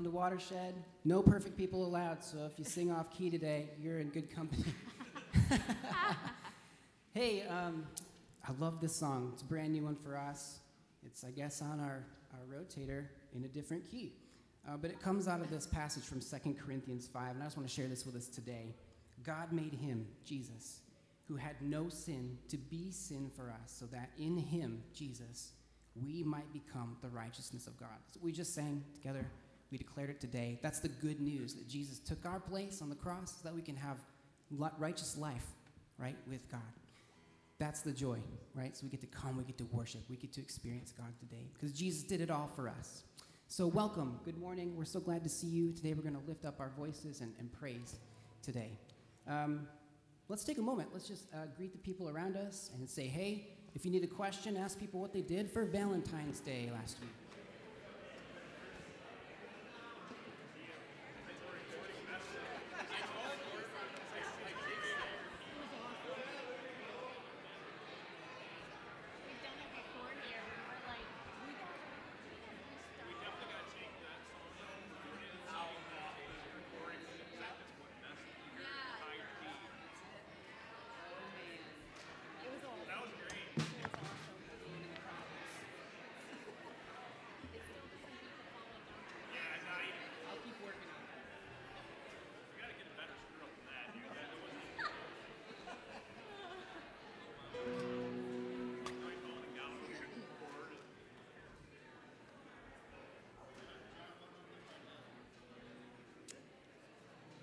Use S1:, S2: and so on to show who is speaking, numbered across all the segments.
S1: Welcome to Watershed. No perfect people allowed, so if you sing off key today, you're in good company. hey, um, I love this song. It's a brand new one for us. It's, I guess, on our, our rotator in a different key. Uh, but it comes out of this passage from 2 Corinthians 5, and I just want to share this with us today. God made him, Jesus, who had no sin, to be sin for us, so that in him, Jesus, we might become the righteousness of God. So we just sang together. We declared it today. That's the good news that Jesus took our place on the cross so that we can have righteous life, right, with God. That's the joy, right? So we get to come, we get to worship, we get to experience God today because Jesus did it all for us. So, welcome. Good morning. We're so glad to see you. Today, we're going to lift up our voices and, and praise today. Um, let's take a moment. Let's just uh, greet the people around us and say, hey, if you need a question, ask people what they did for Valentine's Day last week.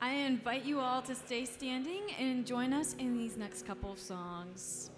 S2: I invite you all to stay standing and join us in these next couple of songs.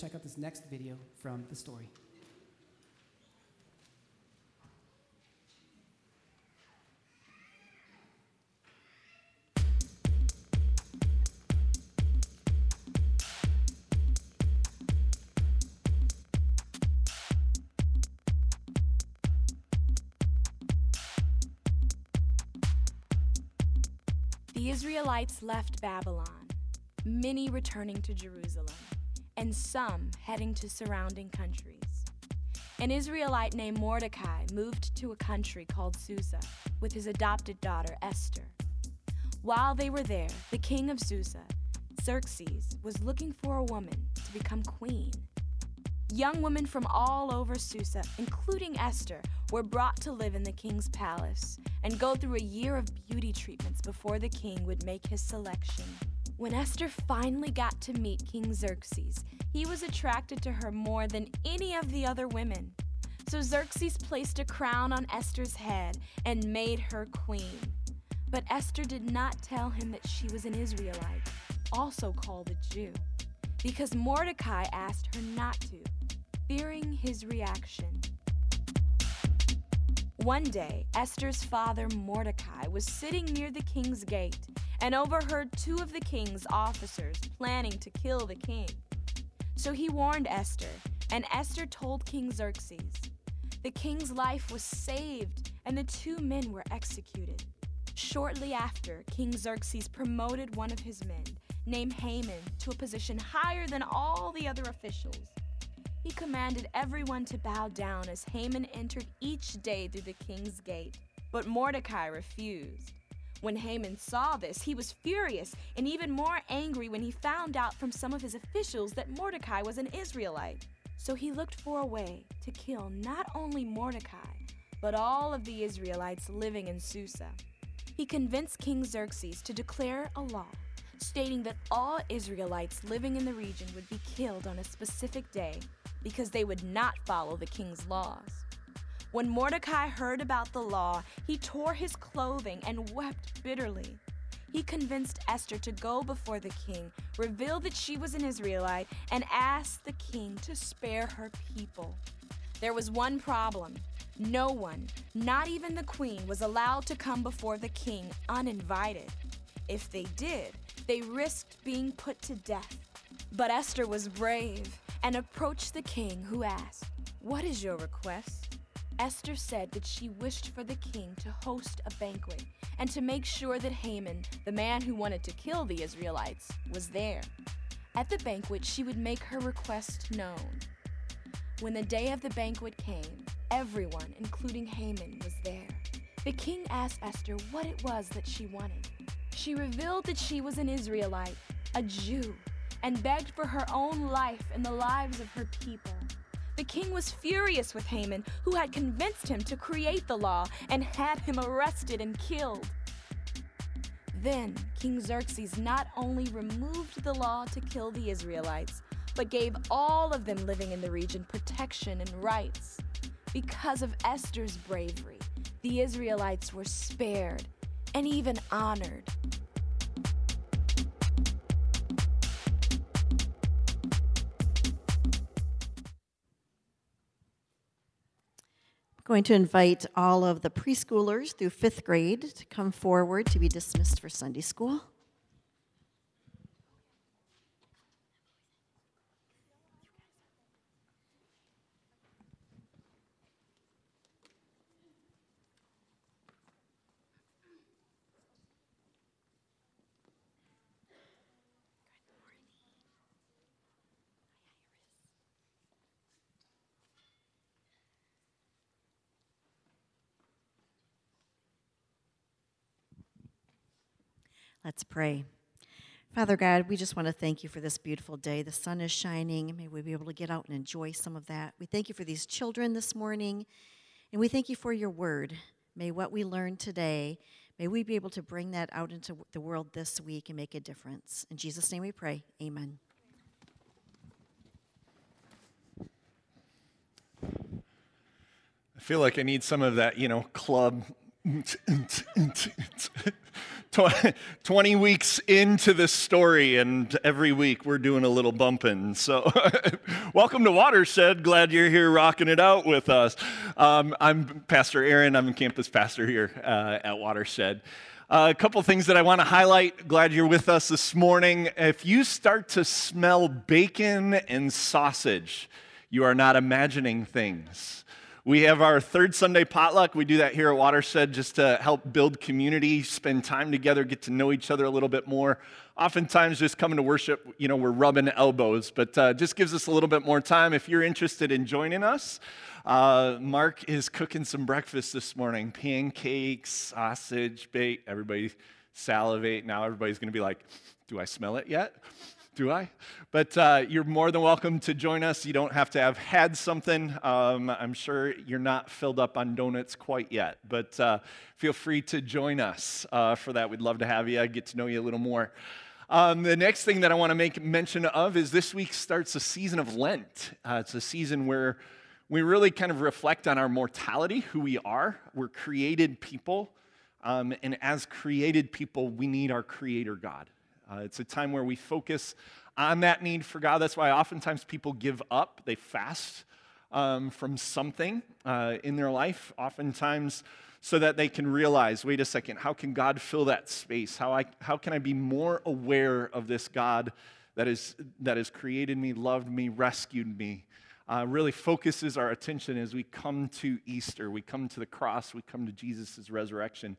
S1: Check out this next video from the story.
S3: The Israelites left Babylon, many returning to Jerusalem, and some heading to surrounding countries. An Israelite named Mordecai moved to a country called Susa with his adopted daughter Esther. While they were there, the king of Susa, Xerxes, was looking for a woman to become queen. Young women from all over Susa, including Esther, were brought to live in the king's palace and go through a year of beauty treatments before the king would make his selection. When Esther finally got to meet King Xerxes, he was attracted to her more than any of the other women. So Xerxes placed a crown on Esther's head and made her queen. But Esther did not tell him that she was an Israelite, also called a Jew, because Mordecai asked her not to, fearing his reaction. One day, Esther's father Mordecai was sitting near the king's gate and overheard two of the king's officers planning to kill the king. So he warned Esther, and Esther told King Xerxes. The king's life was saved, and the two men were executed. Shortly after, King Xerxes promoted one of his men, named Haman, to a position higher than all the other officials. He commanded everyone to bow down as Haman entered each day through the king's gate. But Mordecai refused. When Haman saw this, he was furious and even more angry when he found out from some of his officials that Mordecai was an Israelite. So he looked for a way to kill not only Mordecai, but all of the Israelites living in Susa. He convinced King Xerxes to declare a law stating that all Israelites living in the region would be killed on a specific day because they would not follow the king's laws. When Mordecai heard about the law, he tore his clothing and wept bitterly. He convinced Esther to go before the king, reveal that she was an Israelite, and ask the king to spare her people. There was one problem. No one, not even the queen, was allowed to come before the king uninvited. If they did, they risked being put to death. But Esther was brave and approached the king, who asked, What is your request? Esther said that she wished for the king to host a banquet and to make sure that Haman, the man who wanted to kill the Israelites, was there. At the banquet, she would make her request known. When the day of the banquet came, everyone, including Haman, was there. The king asked Esther what it was that she wanted. She revealed that she was an Israelite, a Jew, and begged for her own life and the lives of her people. The king was furious with Haman, who had convinced him to create the law and had him arrested and killed. Then King Xerxes not only removed the law to kill the Israelites, but gave all of them living in the region protection and rights. Because of Esther's bravery, the Israelites were spared and even honored.
S4: Going to invite all of the preschoolers through fifth grade to come forward to be dismissed for Sunday school. Let's pray. Father God, we just want to thank you for this beautiful day. The sun is shining. May we be able to get out and enjoy some of that. We thank you for these children this morning, and we thank you for your word. May what we learn today, may we be able to bring that out into the world this week and make a difference. In Jesus' name we pray. Amen.
S5: I feel like I need some of that, you know, club 20 weeks into this story, and every week we're doing a little bumping. So, welcome to Watershed. Glad you're here rocking it out with us. Um, I'm Pastor Aaron, I'm a campus pastor here uh, at Watershed. Uh, a couple things that I want to highlight. Glad you're with us this morning. If you start to smell bacon and sausage, you are not imagining things. We have our third Sunday potluck. We do that here at Watershed just to help build community, spend time together, get to know each other a little bit more. Oftentimes, just coming to worship, you know, we're rubbing elbows, but uh, just gives us a little bit more time. If you're interested in joining us, uh, Mark is cooking some breakfast this morning pancakes, sausage, bake. Everybody salivate. Now everybody's going to be like, Do I smell it yet? Do I? But uh, you're more than welcome to join us. You don't have to have had something. Um, I'm sure you're not filled up on donuts quite yet, but uh, feel free to join us uh, for that. We'd love to have you, get to know you a little more. Um, the next thing that I want to make mention of is this week starts a season of Lent. Uh, it's a season where we really kind of reflect on our mortality, who we are. We're created people. Um, and as created people, we need our Creator God. Uh, it's a time where we focus on that need for God. That's why oftentimes people give up, they fast um, from something uh, in their life, oftentimes so that they can realize wait a second, how can God fill that space? How, I, how can I be more aware of this God that, is, that has created me, loved me, rescued me? Uh, really focuses our attention as we come to Easter, we come to the cross, we come to Jesus' resurrection.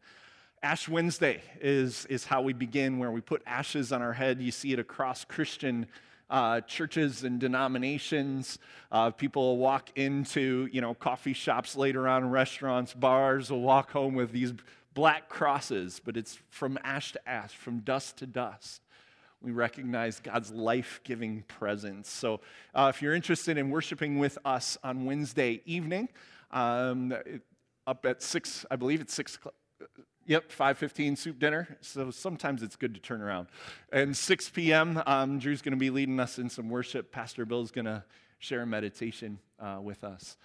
S5: Ash Wednesday is, is how we begin, where we put ashes on our head. You see it across Christian uh, churches and denominations. Uh, people walk into, you know, coffee shops later on, restaurants, bars, will walk home with these black crosses, but it's from ash to ash, from dust to dust. We recognize God's life giving presence. So, uh, if you're interested in worshiping with us on Wednesday evening, um, up at six, I believe it's six Yep, 5:15 soup dinner. So sometimes it's good to turn around. And 6 p.m. Um, Drew's going to be leading us in some worship. Pastor Bill's going to share a meditation uh, with us.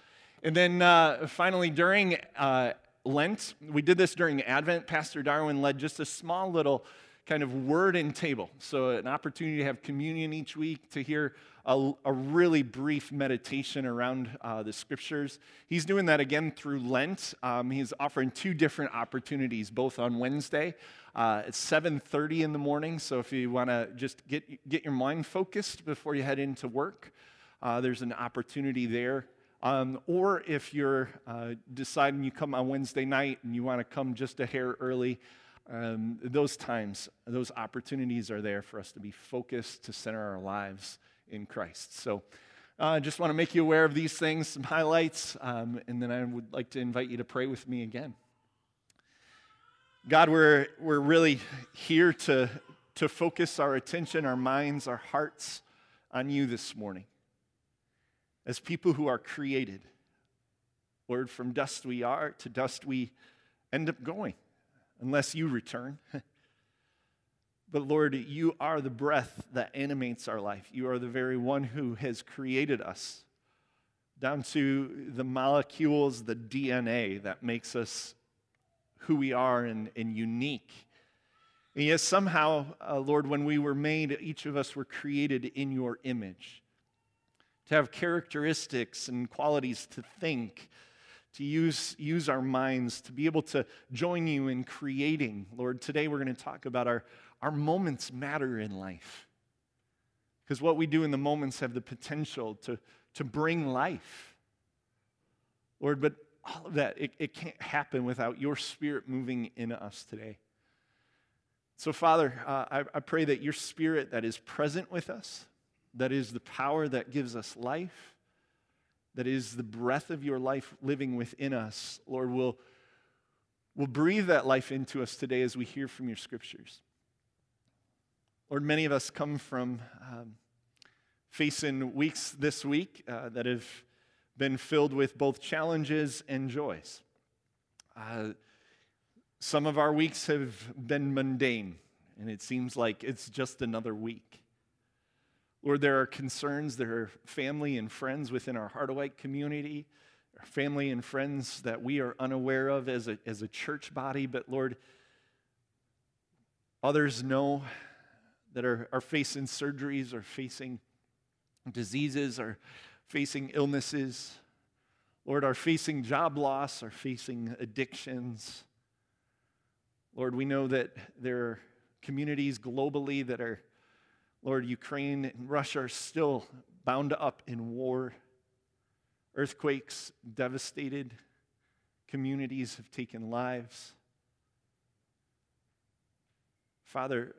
S5: And then uh, finally, during uh, Lent, we did this during Advent. Pastor Darwin led just a small little kind of word and table. So an opportunity to have communion each week to hear a, a really brief meditation around uh, the scriptures. He's doing that again through Lent. Um, he's offering two different opportunities, both on Wednesday. Uh, it's 7.30 in the morning, so if you want to just get, get your mind focused before you head into work, uh, there's an opportunity there. Um, or if you're uh, deciding you come on Wednesday night and you want to come just a hair early, um, those times, those opportunities are there for us to be focused, to center our lives in Christ. So I uh, just want to make you aware of these things, some highlights, um, and then I would like to invite you to pray with me again. God, we're, we're really here to, to focus our attention, our minds, our hearts on you this morning. As people who are created, Lord, from dust we are, to dust we end up going, unless you return. But Lord, you are the breath that animates our life. You are the very one who has created us, down to the molecules, the DNA that makes us who we are and, and unique. And yet, somehow, uh, Lord, when we were made, each of us were created in your image to have characteristics and qualities to think, to use, use our minds, to be able to join you in creating. Lord, today we're going to talk about our, our moments matter in life. Because what we do in the moments have the potential to, to bring life. Lord, but all of that, it, it can't happen without your spirit moving in us today. So, Father, uh, I, I pray that your spirit that is present with us, that is the power that gives us life, that is the breath of your life living within us, Lord, will, will breathe that life into us today as we hear from your scriptures. Lord, many of us come from um, facing weeks this week uh, that have been filled with both challenges and joys. Uh, some of our weeks have been mundane, and it seems like it's just another week. Lord, there are concerns, there are family and friends within our Hardaway community, family and friends that we are unaware of as a, as a church body, but Lord, others know that are, are facing surgeries or facing diseases or facing illnesses. Lord, are facing job loss, are facing addictions. Lord, we know that there are communities globally that are, Lord, Ukraine and Russia are still bound up in war. Earthquakes devastated, communities have taken lives. Father,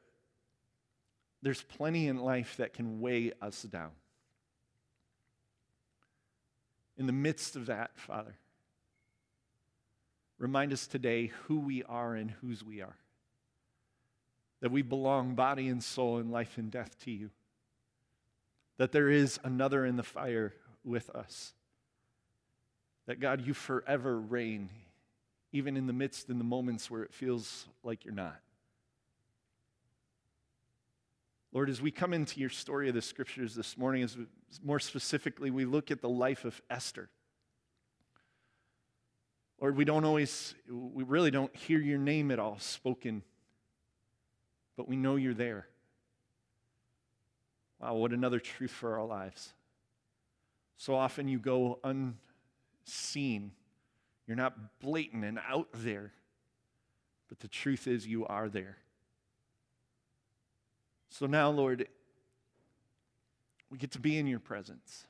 S5: there's plenty in life that can weigh us down. In the midst of that, Father, remind us today who we are and whose we are. That we belong body and soul in life and death to you. That there is another in the fire with us. That God, you forever reign, even in the midst, in the moments where it feels like you're not. Lord, as we come into your story of the scriptures this morning, as we, more specifically, we look at the life of Esther. Lord, we don't always, we really don't hear your name at all spoken, but we know you're there. Wow, what another truth for our lives. So often you go unseen. You're not blatant and out there, but the truth is you are there. So now, Lord, we get to be in your presence.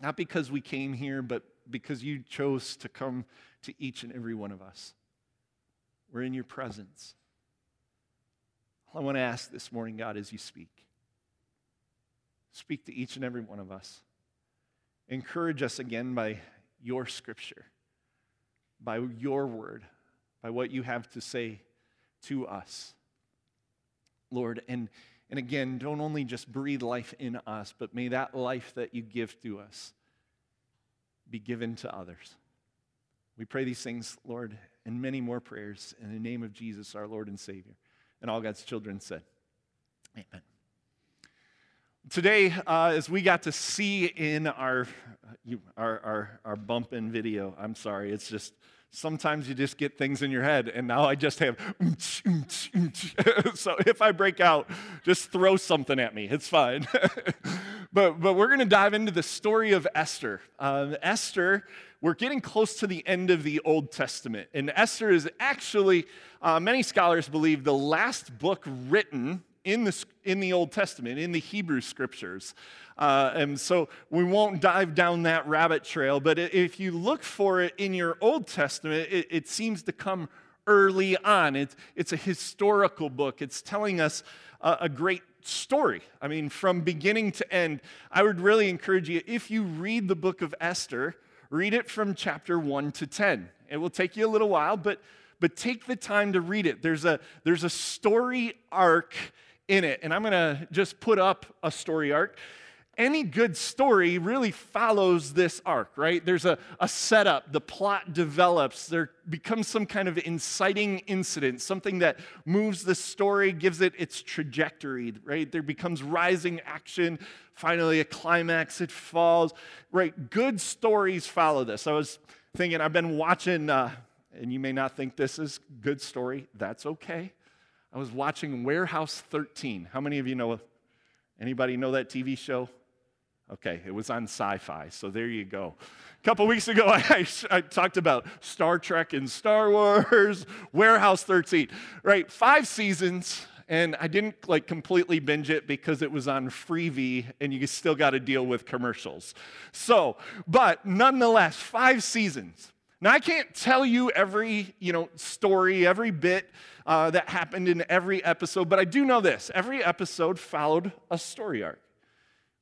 S5: Not because we came here, but because you chose to come to each and every one of us. We're in your presence. I want to ask this morning, God, as you speak, speak to each and every one of us. Encourage us again by your scripture, by your word, by what you have to say to us. Lord. And, and again, don't only just breathe life in us, but may that life that you give to us be given to others. We pray these things, Lord, and many more prayers in the name of Jesus, our Lord and Savior. And all God's children said, Amen. Today, uh, as we got to see in our, our, our, our bump in video, I'm sorry, it's just sometimes you just get things in your head, and now I just have. so if I break out, just throw something at me. It's fine. but, but we're going to dive into the story of Esther. Uh, Esther, we're getting close to the end of the Old Testament, and Esther is actually, uh, many scholars believe, the last book written in the, in the Old Testament, in the Hebrew scriptures. Uh, and so we won't dive down that rabbit trail, but if you look for it in your Old Testament, it, it seems to come early on. It's, it's a historical book, it's telling us a, a great story. I mean, from beginning to end. I would really encourage you, if you read the book of Esther, read it from chapter 1 to 10. It will take you a little while, but, but take the time to read it. There's a, there's a story arc in it. And I'm going to just put up a story arc. Any good story really follows this arc, right? There's a, a setup, the plot develops, there becomes some kind of inciting incident, something that moves the story, gives it its trajectory, right? There becomes rising action, finally a climax, it falls, right? Good stories follow this. I was thinking, I've been watching, uh, and you may not think this is good story, that's okay. I was watching Warehouse 13. How many of you know? Anybody know that TV show? Okay, it was on Syfy, so there you go. A couple weeks ago, I, I, talked about Star Trek and Star Wars, Warehouse 13, right? Five seasons, and I didn't like completely binge it because it was on Freevee, and you still got to deal with commercials. So, but nonetheless, five seasons. Now, I can't tell you every, you know, story, every bit uh, that happened in every episode, but I do know this every episode followed a story arc.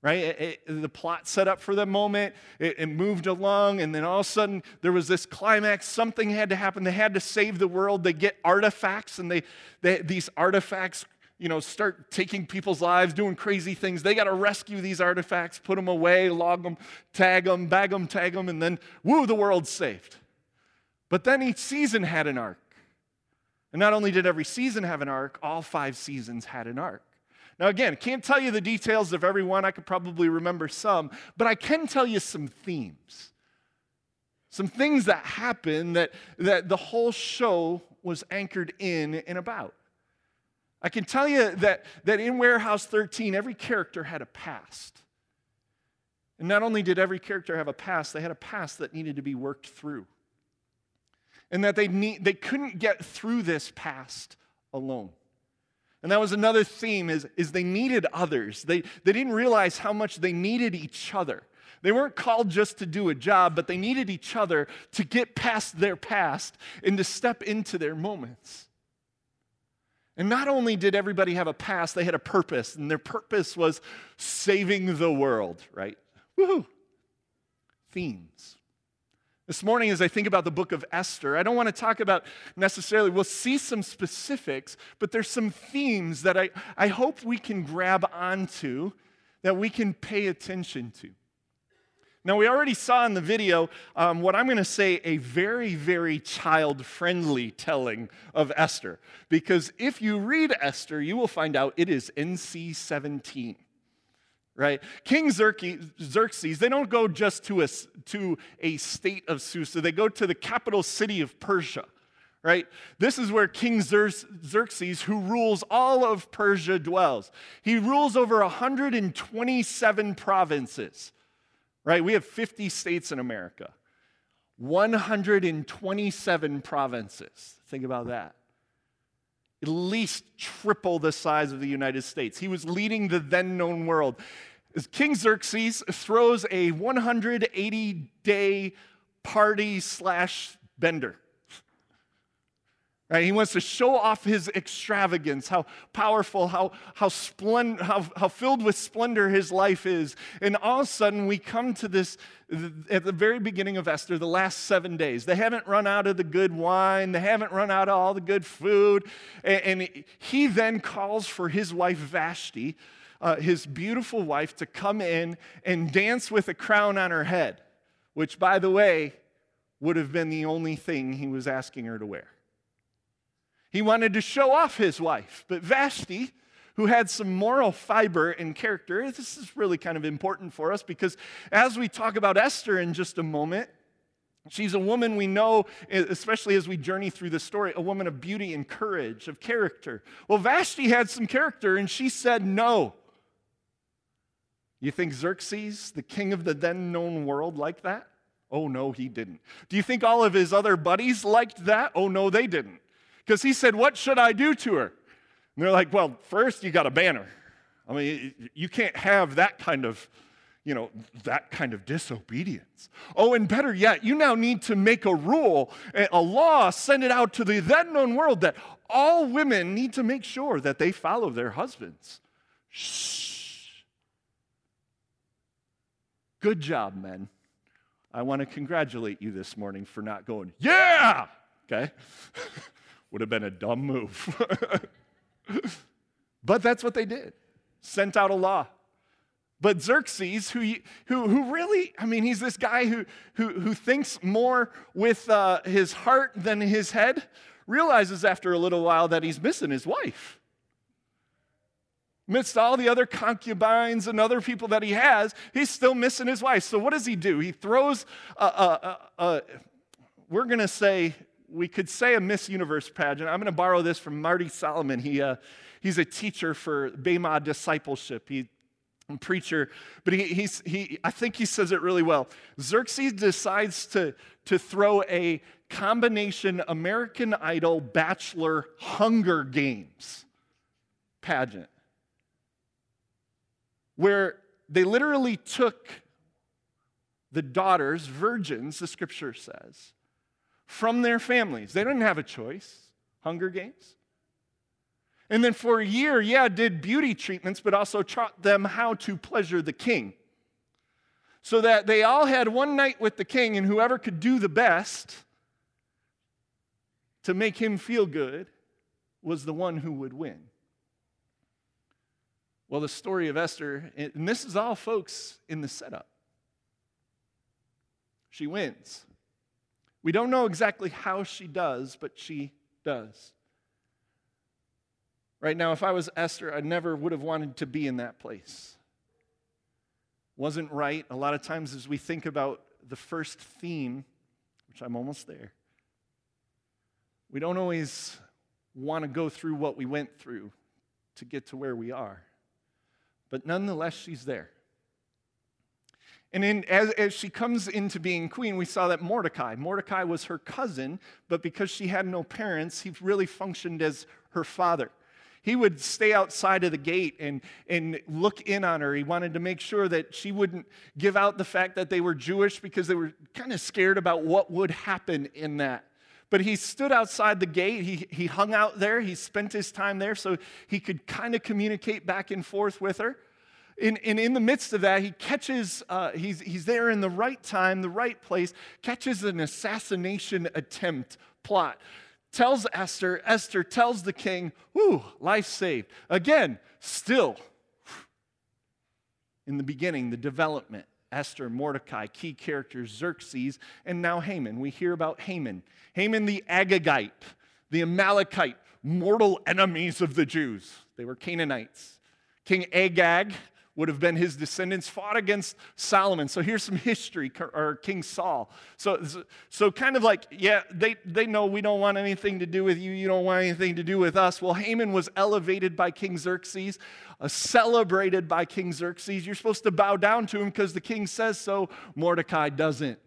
S5: Right? It, it, the plot set up for the moment, it, it moved along, and then all of a sudden there was this climax. Something had to happen. They had to save the world. They get artifacts, and they, they these artifacts you know, start taking people's lives, doing crazy things. They got to rescue these artifacts, put them away, log them, tag them, bag them, tag them, and then, woo, the world's saved. But then each season had an arc. And not only did every season have an arc, all five seasons had an arc. Now, again, can't tell you the details of every one. I could probably remember some, but I can tell you some themes. some things that happened that, that the whole show was anchored in and about. I can tell you that, that in Warehouse 13, every character had a past. And not only did every character have a past, they had a past that needed to be worked through. And that they, need, they couldn't get through this past alone. And that was another theme is, is they needed others. They, they didn't realize how much they needed each other. They weren't called just to do a job, but they needed each other to get past their past and to step into their moments. And not only did everybody have a past, they had a purpose, and their purpose was saving the world, right? Woohoo! Themes. This morning, as I think about the book of Esther, I don't want to talk about necessarily, we'll see some specifics, but there's some themes that I, I hope we can grab onto, that we can pay attention to. Now, we already saw in the video um, what I'm going to say a very, very child friendly telling of Esther. Because if you read Esther, you will find out it is NC 17. Right? King Xerxes, they don't go just to a, to a state of Susa, they go to the capital city of Persia. Right? This is where King Xerxes, who rules all of Persia, dwells. He rules over 127 provinces right? We have 50 states in America, 127 provinces. Think about that. At least triple the size of the United States. He was leading the then known world. King Xerxes throws a 180 day party slash bender. Right? He wants to show off his extravagance, how powerful, how, how, splend- how, how filled with splendor his life is. And all of a sudden, we come to this at the very beginning of Esther, the last seven days. They haven't run out of the good wine, they haven't run out of all the good food. And, and he then calls for his wife Vashti, uh, his beautiful wife, to come in and dance with a crown on her head, which, by the way, would have been the only thing he was asking her to wear. He wanted to show off his wife. But Vashti, who had some moral fiber and character, this is really kind of important for us because as we talk about Esther in just a moment, She's a woman we know, especially as we journey through the story, a woman of beauty and courage, of character. Well, Vashti had some character and she said no. You think Xerxes, the king of the then known world, liked that? Oh, no, he didn't. Do you think all of his other buddies liked that? Oh, no, they didn't. Because he said, What should I do to her? And they're like, Well, first you got to ban her. I mean, you can't have that kind of, you know, that kind of disobedience. Oh, and better yet, you now need to make a rule, eh, a law, send it out to the then known world that all women need to make sure that they follow their husbands. Shh. Good job, men. I want to congratulate you this morning for not going, yeah! Okay? Would have been a dumb move. but that's what they did sent out a law. But Xerxes, who, who, who really, I mean, he's this guy who, who, who thinks more with uh, his heart than his head, realizes after a little while that he's missing his wife. Amidst all the other concubines and other people that he has, he's still missing his wife. So what does he do? He throws, a, a, a, a we're going to say, we could say a Miss Universe pageant. I'm going to borrow this from Marty Solomon. He, uh, he's a teacher for Bema discipleship. He preacher, but he, he's, he, I think he says it really well. Xerxes decides to, to throw a combination American Idol Bachelor Hunger Games pageant where they literally took the daughters, virgins, the scripture says, from their families. They didn't have a choice. Hunger Games. And then for a year, yeah, did beauty treatments, but also taught them how to pleasure the king. So that they all had one night with the king, and whoever could do the best to make him feel good was the one who would win. Well, the story of Esther, and this is all folks in the setup. She wins. We don't know exactly how she does, but she does. Right now, if I was Esther, I never would have wanted to be in that place. Wasn't right. A lot of times, as we think about the first theme which I'm almost there. We don't always want to go through what we went through to get to where we are, but nonetheless, she's there. And in, as, as she comes into being queen, we saw that Mordecai, Mordecai was her cousin, but because she had no parents, he really functioned as her father. He would stay outside of the gate and, and look in on her. He wanted to make sure that she wouldn't give out the fact that they were Jewish because they were kind of scared about what would happen in that. But he stood outside the gate. He, he hung out there. He spent his time there so he could kind of communicate back and forth with her. And, in the midst of that, he catches, uh, he's, he's there in the right time, the right place, catches an assassination attempt plot. Tells Esther, Esther tells the king, Whoo, life saved. Again, still, in the beginning, the development. Esther, Mordecai, key characters, Xerxes, and now Haman. We hear about Haman. Haman the Agagite, the Amalekite, mortal enemies of the Jews. They were Canaanites. King Agag would have been his descendants, fought against Solomon. So here's some history, or King Saul. So, so kind of like, yeah, they, they know we don't want anything to do with you, you don't want anything to do with us. Well, Haman was elevated by King Xerxes, uh, celebrated by King Xerxes. You're supposed to bow down to him because the king says so. Mordecai doesn't.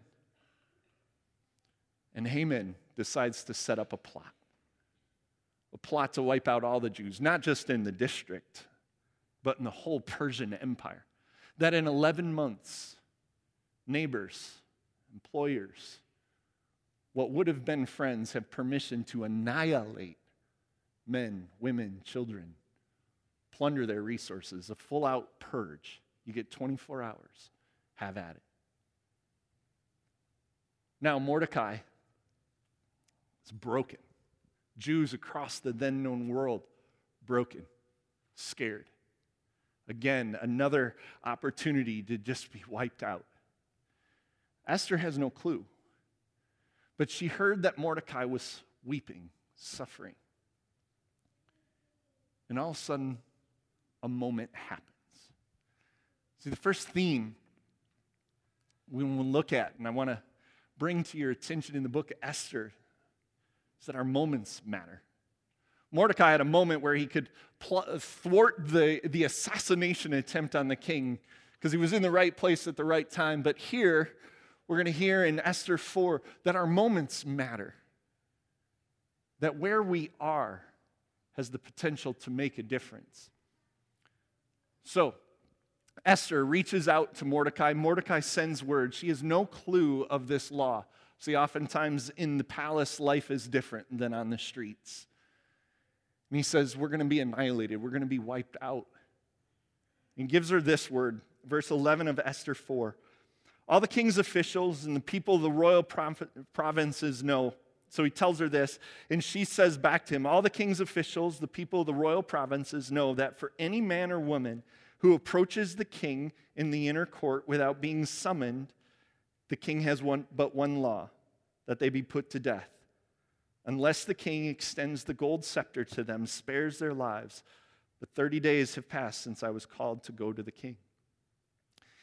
S5: And Haman decides to set up a plot a plot to wipe out all the Jews, not just in the district but in the whole Persian Empire. That in 11 months, neighbors, employers, what would have been friends have permission to annihilate men, women, children, plunder their resources, a full out purge. You get 24 hours. Have at it. Now, Mordecai is broken. Jews across the then known world, broken, scared. Again, another opportunity to just be wiped out. Esther has no clue, but she heard that Mordecai was weeping, suffering. And all of a sudden, a moment happens. See, the first theme we will look at, and I want to bring to your attention in the book of Esther, is that our moments matter. Mordecai had a moment where he could pl- thwart the, the assassination attempt on the king because he was in the right place at the right time. But here, we're going to hear in Esther 4 that our moments matter, that where we are has the potential to make a difference. So, Esther reaches out to Mordecai. Mordecai sends word. She has no clue of this law. See, oftentimes in the palace, life is different than on the streets. And he says, We're going to be annihilated, we're going to be wiped out. And gives her this word, verse 11 of Esther 4. All the king's officials and the people of the royal provinces know. So he tells her this, and she says back to him All the king's officials, the people of the royal provinces know that for any man or woman who approaches the king in the inner court without being summoned, the king has one, but one law that they be put to death unless the king extends the gold scepter to them, spares their lives. But 30 days have passed since I was called to go to the king.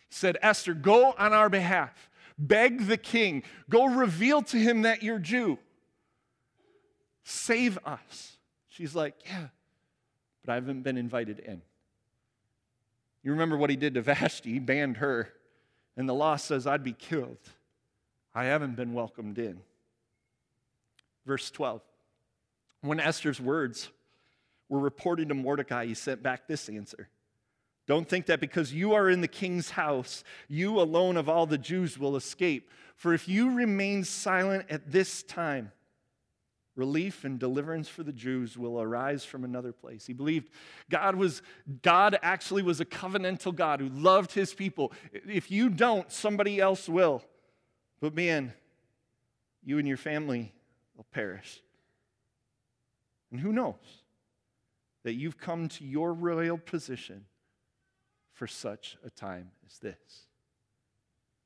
S5: He said, Esther, go on our behalf. Beg the king. Go reveal to him that you're Jew. Save us. She's like, Yeah, but I haven't been invited in. You remember what he did to Vashti? He banned her, and the law says I'd be killed. I haven't been welcomed in. Verse 12. When Esther's words were reported to Mordecai, he sent back this answer Don't think that because you are in the king's house, you alone of all the Jews will escape. For if you remain silent at this time, relief and deliverance for the Jews will arise from another place. He believed God was God actually was a covenantal God who loved his people. If you don't, somebody else will. But man, you and your family will perish. And who knows that you've come to your royal position for such a time as this?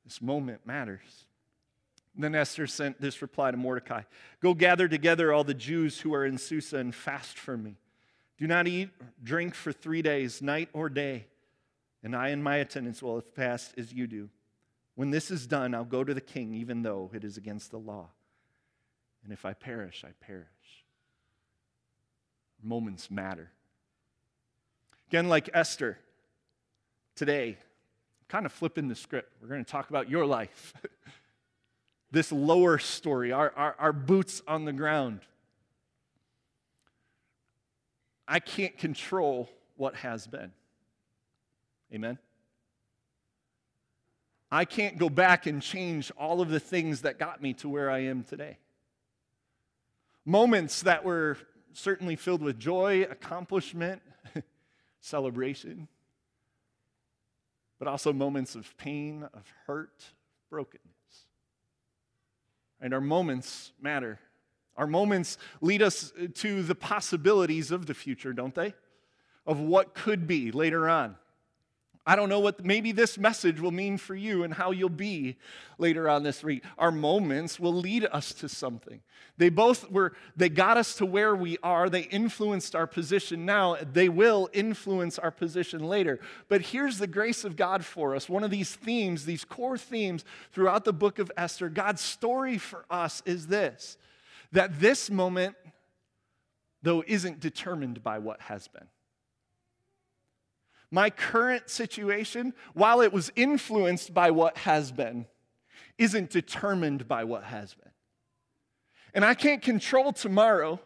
S5: This moment matters. Then Esther sent this reply to Mordecai Go gather together all the Jews who are in Susa and fast for me. Do not eat or drink for three days, night or day, and I and my attendants will fast as you do. When this is done, I'll go to the king, even though it is against the law. And if I perish, I perish. Moments matter. Again, like Esther, today, kind of flipping the script. We're going to talk about your life. this lower story, our, our, our boots on the ground. I can't control what has been. Amen? I can't go back and change all of the things that got me to where I am today. Moments that were certainly filled with joy, accomplishment, celebration, but also moments of pain, of hurt, brokenness. And our moments matter. Our moments lead us to the possibilities of the future, don't they? Of what could be later on. I don't know what maybe this message will mean for you and how you'll be later on this week. Our moments will lead us to something. They both were, they got us to where we are. They influenced our position now. They will influence our position later. But here's the grace of God for us. One of these themes, these core themes throughout the book of Esther, God's story for us is this that this moment, though, isn't determined by what has been. My current situation, while it was influenced by what has been, isn't determined by what has been. And I can't control tomorrow.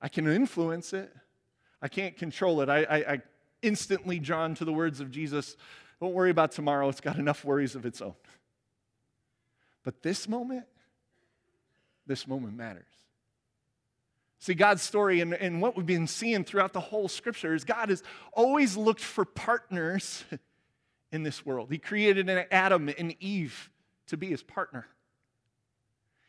S5: I can influence it. I can't control it. I, I, I instantly drawn to the words of Jesus don't worry about tomorrow, it's got enough worries of its own. But this moment, this moment matters. See, God's story and, and what we've been seeing throughout the whole scripture is God has always looked for partners in this world. He created an Adam and Eve to be his partner.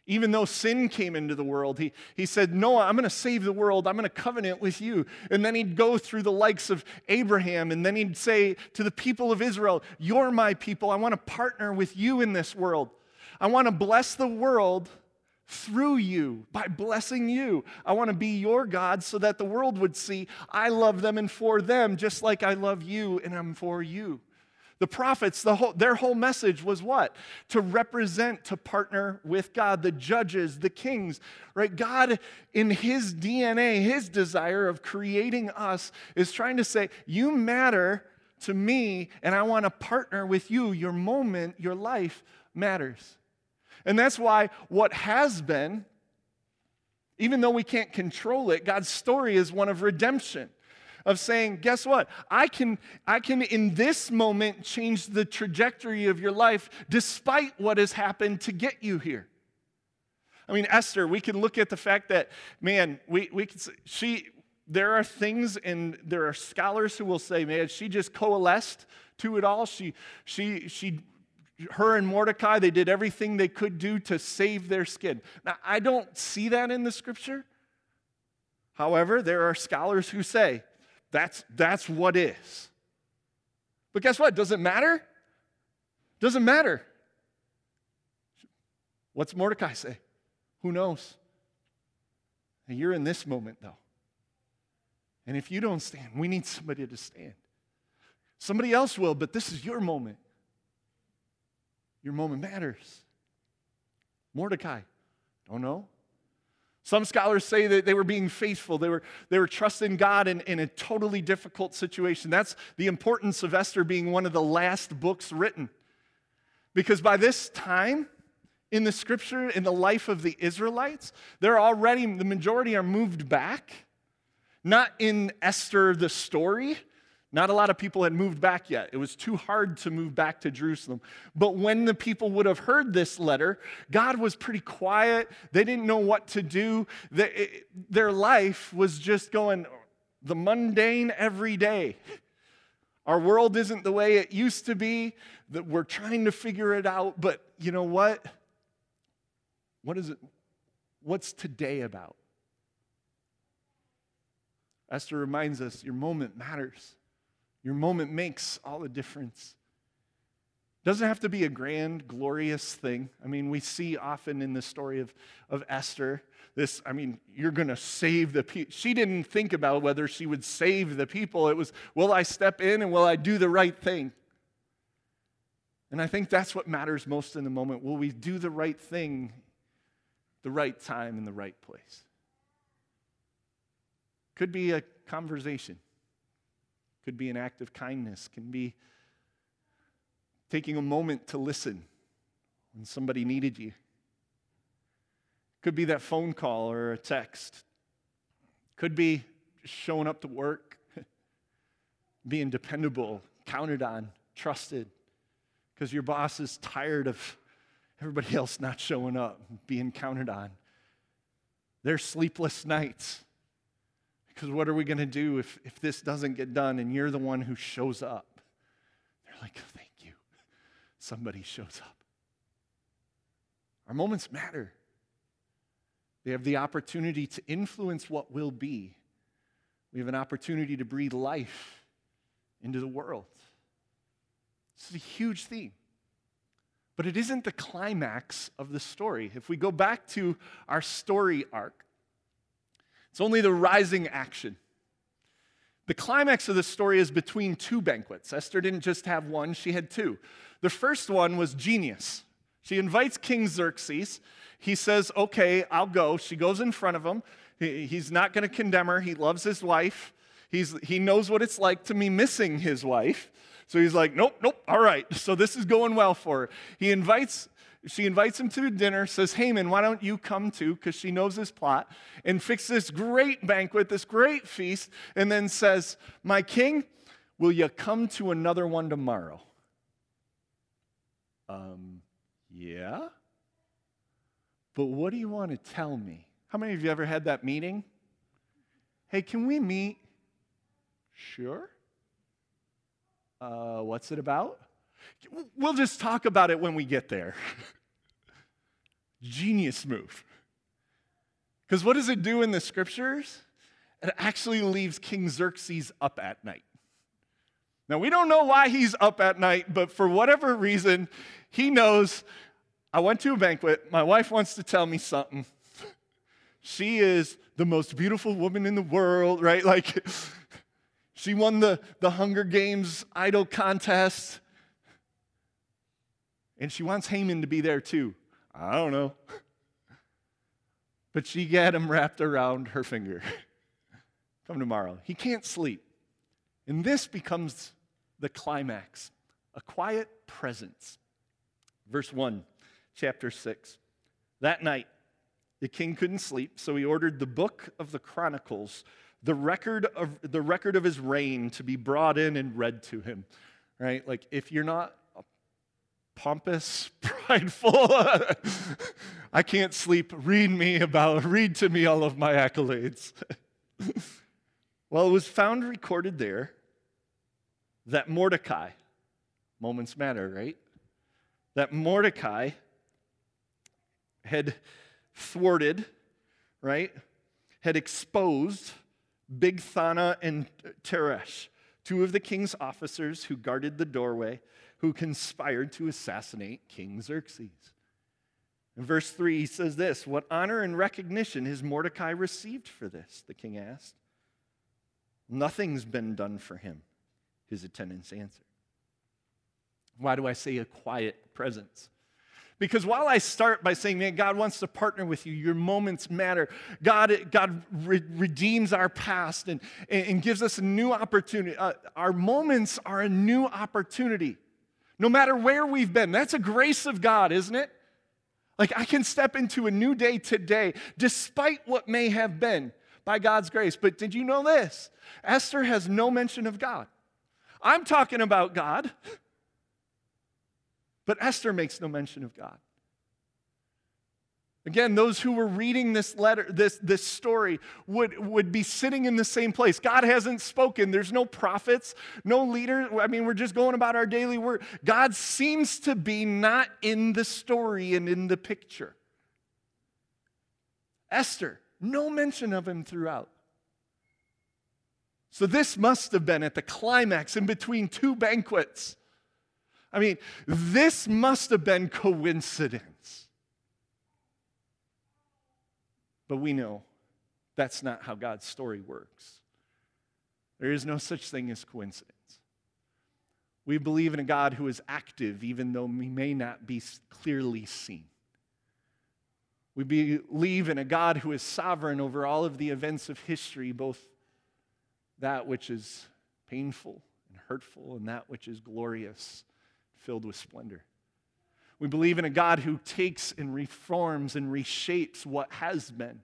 S5: Even though sin came into the world, he, he said, Noah, I'm going to save the world. I'm going to covenant with you. And then he'd go through the likes of Abraham, and then he'd say to the people of Israel, You're my people. I want to partner with you in this world. I want to bless the world through you by blessing you. I want to be your God so that the world would see I love them and for them, just like I love you and I'm for you. The prophets, the whole, their whole message was what? To represent, to partner with God, the judges, the kings, right? God, in his DNA, his desire of creating us, is trying to say, You matter to me, and I want to partner with you. Your moment, your life matters. And that's why what has been, even though we can't control it, God's story is one of redemption. Of saying, guess what? I can, I can in this moment change the trajectory of your life despite what has happened to get you here. I mean, Esther, we can look at the fact that, man, we, we can, she, there are things and there are scholars who will say, man, she just coalesced to it all. She, she, she her and Mordecai, they did everything they could do to save their skin. Now, I don't see that in the scripture. However, there are scholars who say that's, that's what is. But guess what? Does it matter? Doesn't matter. What's Mordecai say? Who knows? And you're in this moment, though. And if you don't stand, we need somebody to stand. Somebody else will, but this is your moment. Your moment matters. Mordecai, don't know. Some scholars say that they were being faithful. They were, they were trusting God in, in a totally difficult situation. That's the importance of Esther being one of the last books written. Because by this time in the scripture, in the life of the Israelites, they're already, the majority are moved back. Not in Esther the story, not a lot of people had moved back yet. It was too hard to move back to Jerusalem. But when the people would have heard this letter, God was pretty quiet. They didn't know what to do. Their life was just going the mundane every day. Our world isn't the way it used to be, that we're trying to figure it out. But you know what? What is it? What's today about? Esther reminds us your moment matters. Your moment makes all the difference. Doesn't have to be a grand, glorious thing. I mean, we see often in the story of, of Esther this, I mean, you're going to save the people. She didn't think about whether she would save the people. It was, will I step in and will I do the right thing? And I think that's what matters most in the moment. Will we do the right thing, the right time, in the right place? Could be a conversation, could be an act of kindness, can be taking a moment to listen when somebody needed you. Could be that phone call or a text. Could be showing up to work, being dependable, counted on, trusted, because your boss is tired of everybody else not showing up, being counted on. There's sleepless nights. Because what are we going to do if, if this doesn't get done and you're the one who shows up? They're like, oh, thank you. Somebody shows up. Our moments matter. They have the opportunity to influence what will be. We have an opportunity to breathe life into the world. This is a huge theme. But it isn't the climax of the story. If we go back to our story arc, it's only the rising action. The climax of the story is between two banquets. Esther didn't just have one, she had two. The first one was genius. She invites King Xerxes. He says, Okay, I'll go. She goes in front of him. He's not going to condemn her. He loves his wife. He's, he knows what it's like to be missing his wife. So he's like, Nope, nope, all right. So this is going well for her. He invites she invites him to dinner, says, Haman, why don't you come too? Because she knows his plot, and fix this great banquet, this great feast, and then says, My king, will you come to another one tomorrow? Um, yeah? But what do you want to tell me? How many of you ever had that meeting? Hey, can we meet? Sure. Uh, what's it about? We'll just talk about it when we get there. Genius move. Because what does it do in the scriptures? It actually leaves King Xerxes up at night. Now, we don't know why he's up at night, but for whatever reason, he knows I went to a banquet. My wife wants to tell me something. She is the most beautiful woman in the world, right? Like, she won the, the Hunger Games idol contest. And she wants Haman to be there too. I don't know. But she got him wrapped around her finger. Come tomorrow. He can't sleep. And this becomes the climax a quiet presence. Verse 1, chapter 6. That night, the king couldn't sleep, so he ordered the book of the Chronicles, the record of, the record of his reign, to be brought in and read to him. Right? Like, if you're not pompous, prideful, I can't sleep, read me about, read to me all of my accolades. well, it was found recorded there that Mordecai, moments matter, right? That Mordecai had thwarted, right? Had exposed Bigthana and Teresh, two of the king's officers who guarded the doorway, who conspired to assassinate King Xerxes. In verse 3, he says this What honor and recognition has Mordecai received for this? The king asked. Nothing's been done for him, his attendants answered. Why do I say a quiet presence? Because while I start by saying, man, God wants to partner with you, your moments matter. God, God re- redeems our past and, and gives us a new opportunity. Uh, our moments are a new opportunity, no matter where we've been. That's a grace of God, isn't it? Like I can step into a new day today, despite what may have been by God's grace. But did you know this? Esther has no mention of God. I'm talking about God. But Esther makes no mention of God. Again, those who were reading this letter, this, this story, would, would be sitting in the same place. God hasn't spoken. There's no prophets, no leaders. I mean, we're just going about our daily work. God seems to be not in the story and in the picture. Esther, no mention of him throughout. So this must have been at the climax in between two banquets. I mean, this must have been coincidence. But we know that's not how God's story works. There is no such thing as coincidence. We believe in a God who is active, even though we may not be clearly seen. We believe in a God who is sovereign over all of the events of history, both that which is painful and hurtful, and that which is glorious, filled with splendor. We believe in a God who takes and reforms and reshapes what has been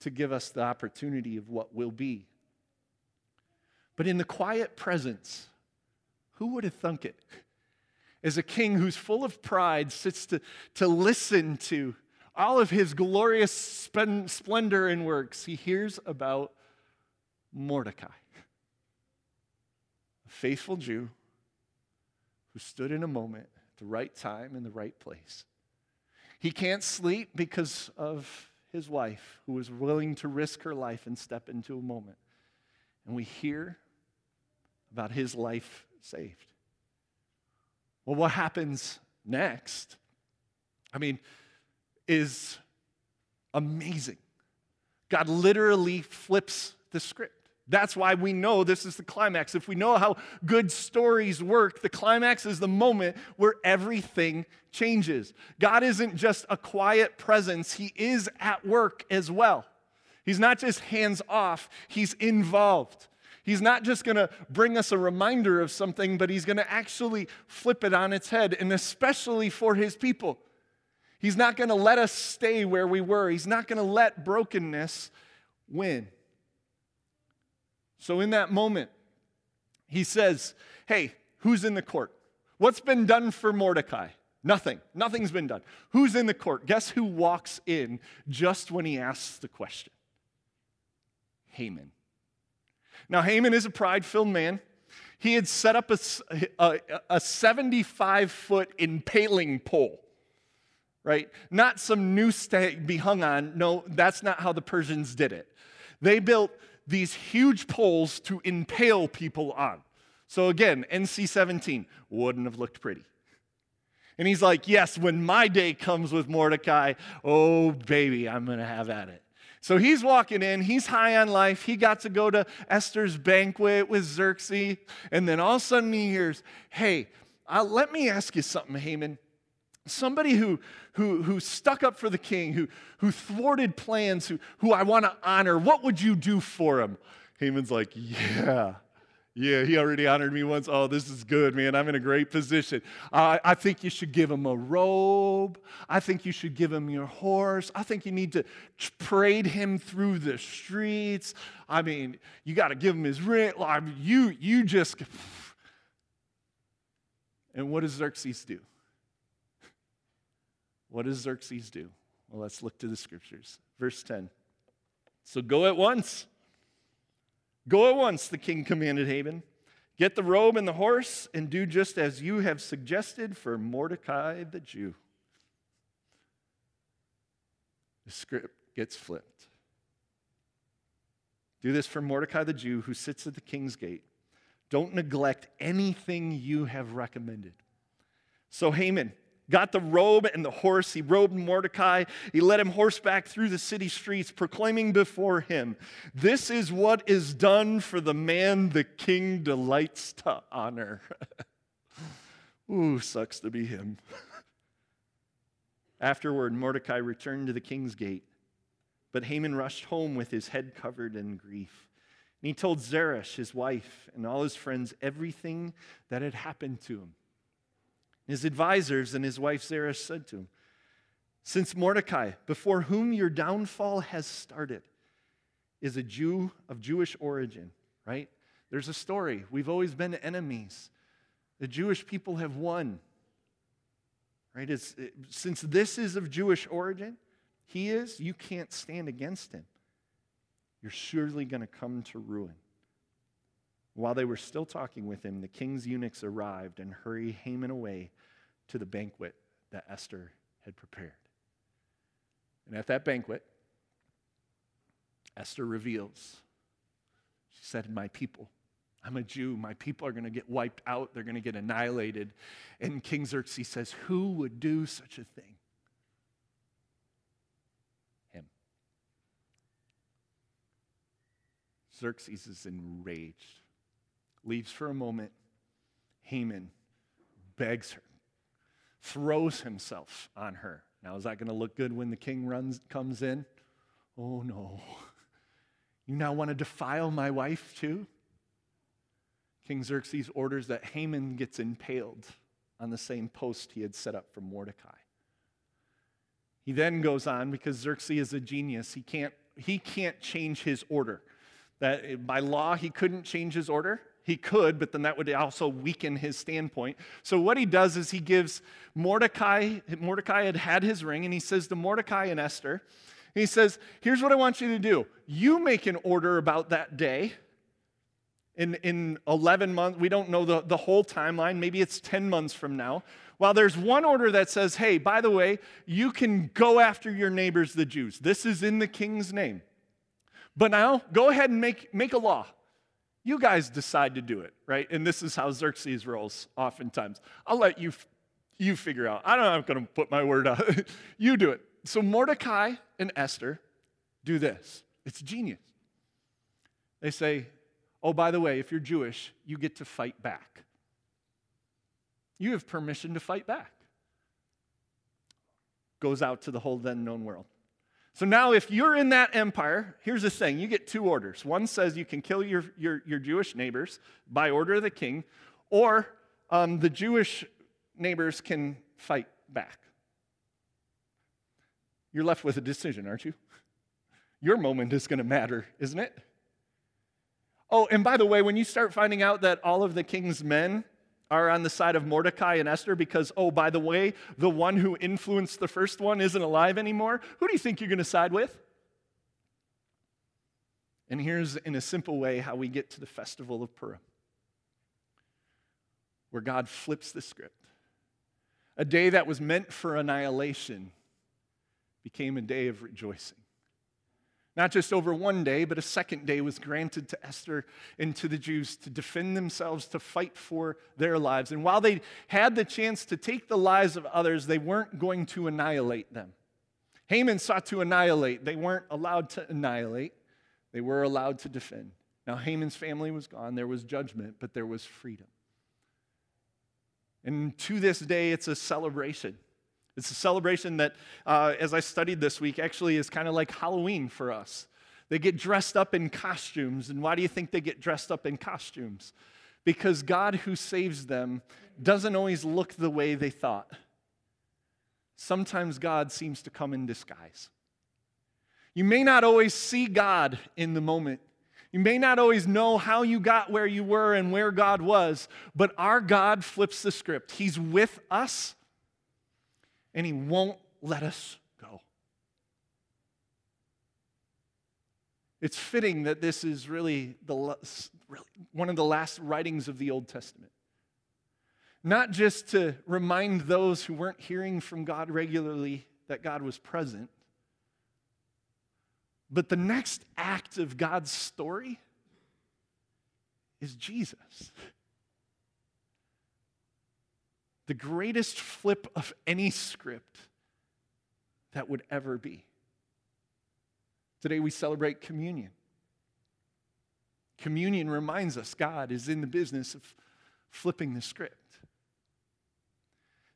S5: to give us the opportunity of what will be. But in the quiet presence, who would have thunk it? As a king who's full of pride sits to, to listen to all of his glorious splendor and works, he hears about Mordecai, a faithful Jew who stood in a moment the right time in the right place. He can't sleep because of his wife, who was willing to risk her life and step into a moment. And we hear about his life saved. Well, what happens next? I mean, is amazing. God literally flips the script. That's why we know this is the climax. If we know how good stories work, the climax is the moment where everything changes. God isn't just a quiet presence, He is at work as well. He's not just hands off, He's involved. He's not just going to bring us a reminder of something, but He's going to actually flip it on its head, and especially for His people. He's not going to let us stay where we were. He's not going to let brokenness win. So, in that moment, he says, Hey, who's in the court? What's been done for Mordecai? Nothing. Nothing's been done. Who's in the court? Guess who walks in just when he asks the question? Haman. Now, Haman is a pride filled man. He had set up a, a, a 75 foot impaling pole right? Not some noose to be hung on. No, that's not how the Persians did it. They built these huge poles to impale people on. So again, NC 17 wouldn't have looked pretty. And he's like, Yes, when my day comes with Mordecai, oh baby, I'm going to have at it. So he's walking in, he's high on life. He got to go to Esther's banquet with Xerxes. And then all of a sudden he hears, Hey, uh, let me ask you something, Haman somebody who, who, who stuck up for the king, who, who thwarted plans, who, who I want to honor, what would you do for him? Haman's like, yeah. Yeah, he already honored me once. Oh, this is good, man. I'm in a great position. Uh, I think you should give him a robe. I think you should give him your horse. I think you need to parade him through the streets. I mean, you got to give him his ring. I mean, you, you just. And what does Xerxes do? What does Xerxes do? Well, let's look to the scriptures. Verse 10. So go at once. Go at once, the king commanded Haman. Get the robe and the horse, and do just as you have suggested for Mordecai the Jew. The script gets flipped. Do this for Mordecai the Jew who sits at the king's gate. Don't neglect anything you have recommended. So Haman got the robe and the horse. He robed Mordecai. He led him horseback through the city streets, proclaiming before him, This is what is done for the man the king delights to honor. Ooh, sucks to be him. Afterward, Mordecai returned to the king's gate, but Haman rushed home with his head covered in grief. And he told Zeresh, his wife, and all his friends everything that had happened to him. His advisors and his wife Zeresh said to him, Since Mordecai, before whom your downfall has started, is a Jew of Jewish origin, right? There's a story. We've always been enemies. The Jewish people have won. Right? It's, it, since this is of Jewish origin, he is, you can't stand against him. You're surely going to come to ruin. While they were still talking with him, the king's eunuchs arrived and hurried Haman away to the banquet that Esther had prepared. And at that banquet, Esther reveals, she said, My people, I'm a Jew. My people are going to get wiped out. They're going to get annihilated. And King Xerxes says, Who would do such a thing? Him. Xerxes is enraged leaves for a moment, Haman begs her, throws himself on her. Now, is that going to look good when the king runs, comes in? Oh no. You now want to defile my wife too? King Xerxes orders that Haman gets impaled on the same post he had set up for Mordecai. He then goes on because Xerxes is a genius. He can't, he can't change his order. That by law he couldn't change his order. He could, but then that would also weaken his standpoint. So what he does is he gives Mordecai, Mordecai had had his ring, and he says to Mordecai and Esther, he says, Here's what I want you to do. You make an order about that day. In, in 11 months, we don't know the, the whole timeline. Maybe it's 10 months from now. While there's one order that says, hey, by the way, you can go after your neighbors, the Jews. This is in the king's name. But now, go ahead and make, make a law. You guys decide to do it, right? And this is how Xerxes rolls oftentimes. I'll let you, you figure out. I don't I'm going to put my word out. you do it. So Mordecai and Esther do this. It's genius. They say, oh, by the way, if you're Jewish, you get to fight back. You have permission to fight back. Goes out to the whole then known world. So now, if you're in that empire, here's the thing you get two orders. One says you can kill your, your, your Jewish neighbors by order of the king, or um, the Jewish neighbors can fight back. You're left with a decision, aren't you? Your moment is going to matter, isn't it? Oh, and by the way, when you start finding out that all of the king's men are on the side of Mordecai and Esther because, oh, by the way, the one who influenced the first one isn't alive anymore, who do you think you're going to side with? And here's, in a simple way, how we get to the festival of Purim, where God flips the script. A day that was meant for annihilation became a day of rejoicing. Not just over one day, but a second day was granted to Esther and to the Jews to defend themselves, to fight for their lives. And while they had the chance to take the lives of others, they weren't going to annihilate them. Haman sought to annihilate. They weren't allowed to annihilate, they were allowed to defend. Now, Haman's family was gone. There was judgment, but there was freedom. And to this day, it's a celebration. It's a celebration that, uh, as I studied this week, actually is kind of like Halloween for us. They get dressed up in costumes. And why do you think they get dressed up in costumes? Because God, who saves them, doesn't always look the way they thought. Sometimes God seems to come in disguise. You may not always see God in the moment. You may not always know how you got where you were and where God was, but our God flips the script. He's with us and He won't let us go. It's fitting that this is really, the, really one of the last writings of the Old Testament. Not just to remind those who weren't hearing from God regularly that God was present, but the next act of God's story is Jesus the greatest flip of any script that would ever be. Today we celebrate communion. Communion reminds us God is in the business of flipping the script.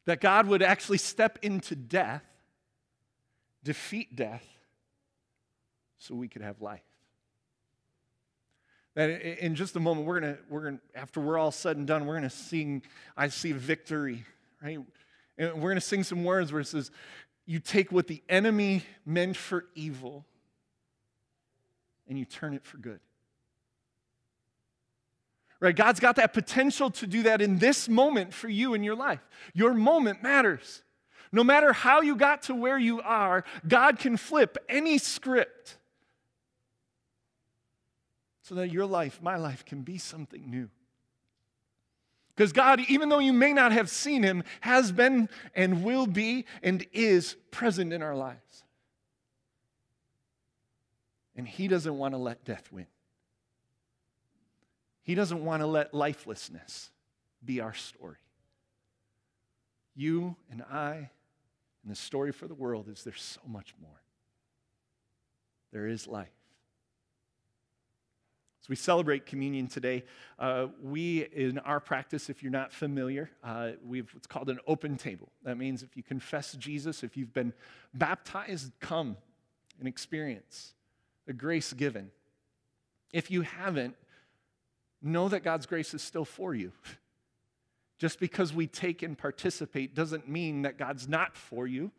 S5: That God would actually step into death, defeat death, so we could have life. That in just a moment, we're gonna, we're gonna, after we're all said and done, we're gonna sing, I see victory, right? And we're gonna sing some words where it says, You take what the enemy meant for evil and you turn it for good. Right? God's got that potential to do that in this moment for you in your life. Your moment matters. No matter how you got to where you are, God can flip any script so that your life, my life, can be something new. Because God, even though you may not have seen Him, has been and will be and is present in our lives. And He doesn't want to let death win. He doesn't want to let lifelessness be our story. You and I, and the story for the world is there's so much more. There is life. We celebrate communion today, uh, we, in our practice, if you're not familiar, uh, we've what's called an open table. That means if you confess Jesus, if you've been baptized, come and experience the grace given. If you haven't, know that God's grace is still for you. Just because we take and participate doesn't mean that God's not for you,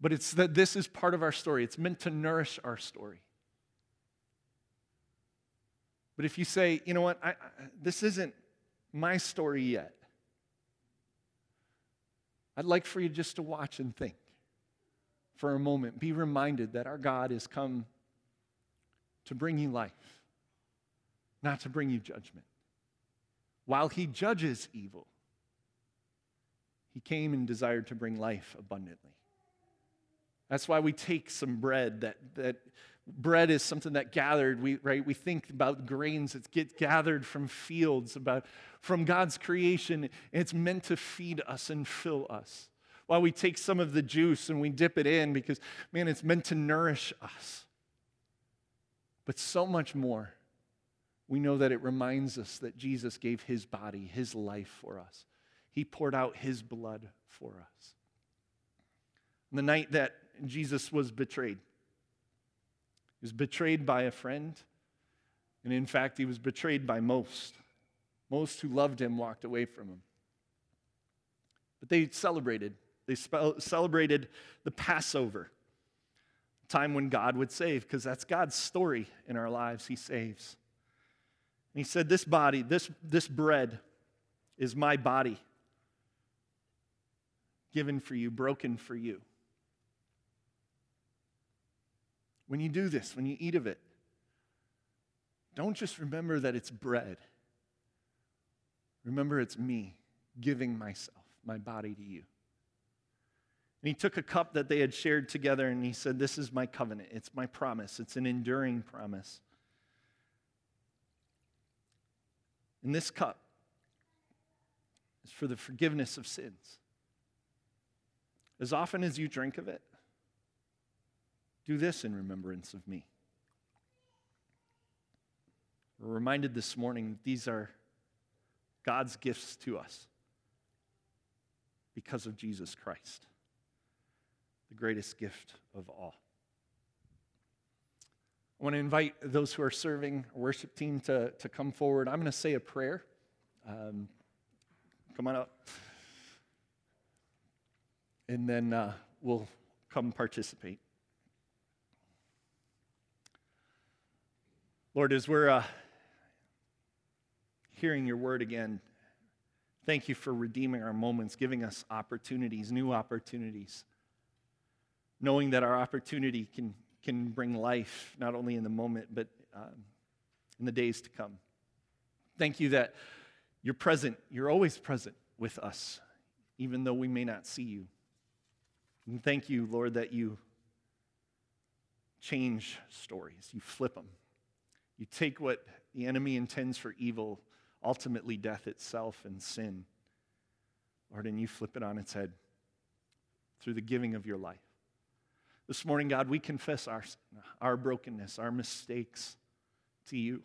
S5: but it's that this is part of our story. It's meant to nourish our story. But if you say, you know what, I, I, this isn't my story yet, I'd like for you just to watch and think for a moment. Be reminded that our God has come to bring you life, not to bring you judgment. While he judges evil, he came and desired to bring life abundantly. That's why we take some bread that, that bread is something that gathered we right we think about grains that get gathered from fields about from god's creation it's meant to feed us and fill us. While we take some of the juice and we dip it in because man it's meant to nourish us. But so much more we know that it reminds us that jesus gave his body his life for us. He poured out his blood for us. The night that jesus was betrayed he was betrayed by a friend, and in fact, he was betrayed by most. Most who loved him walked away from him. But they celebrated. They celebrated the Passover, time when God would save, because that's God's story in our lives. He saves. And he said, This body, this, this bread is my body, given for you, broken for you. When you do this, when you eat of it, don't just remember that it's bread. Remember it's me giving myself, my body to you. And he took a cup that they had shared together and he said, This is my covenant. It's my promise. It's an enduring promise. And this cup is for the forgiveness of sins. As often as you drink of it, do this in remembrance of me. We're reminded this morning that these are God's gifts to us because of Jesus Christ, the greatest gift of all. I want to invite those who are serving worship team to, to come forward. I'm going to say a prayer. Um, come on up. And then uh, we'll come participate. Lord, as we're uh, hearing your word again, thank you for redeeming our moments, giving us opportunities, new opportunities, knowing that our opportunity can, can bring life, not only in the moment, but um, in the days to come. Thank you that you're present, you're always present with us, even though we may not see you. And thank you, Lord, that you change stories, you flip them. You take what the enemy intends for evil, ultimately death itself and sin, Lord, and you flip it on its head through the giving of your life. This morning, God, we confess our, our brokenness, our mistakes to you,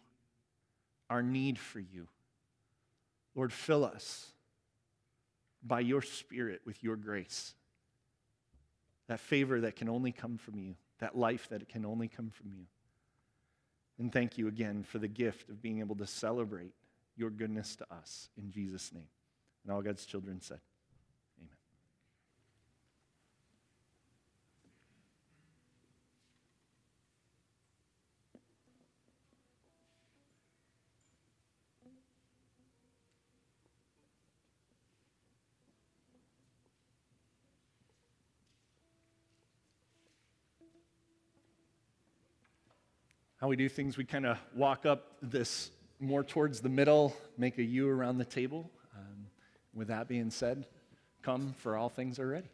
S5: our need for you. Lord, fill us by your Spirit with your grace, that favor that can only come from you, that life that can only come from you. And thank you again for the gift of being able to celebrate your goodness to us in Jesus' name. And all God's children said, how we do things, we kind of walk up this more towards the middle, make a U around the table. Um, with that being said, come for all things are ready.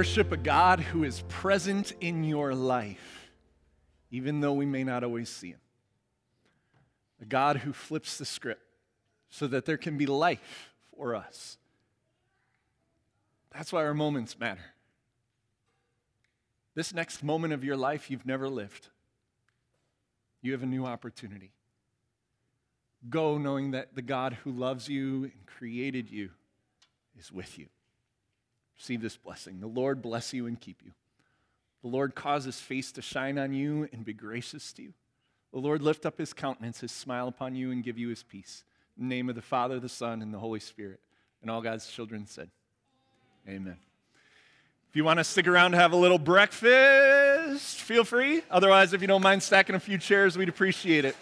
S5: Worship a God who is present in your life, even though we may not always see him. A God who flips the script so that there can be life for us. That's why our moments matter. This next moment of your life you've never lived, you have a new opportunity. Go knowing that the God who loves you and created you is with you. Receive this blessing. The Lord bless you and keep you. The Lord cause his face to shine on you and be gracious to you. The Lord lift up his countenance, his smile upon you, and give you his peace. In the name of the Father, the Son, and the Holy Spirit. And all God's children said, Amen. If you want to stick around to have a little breakfast, feel free. Otherwise, if you don't mind stacking a few chairs, we'd appreciate it.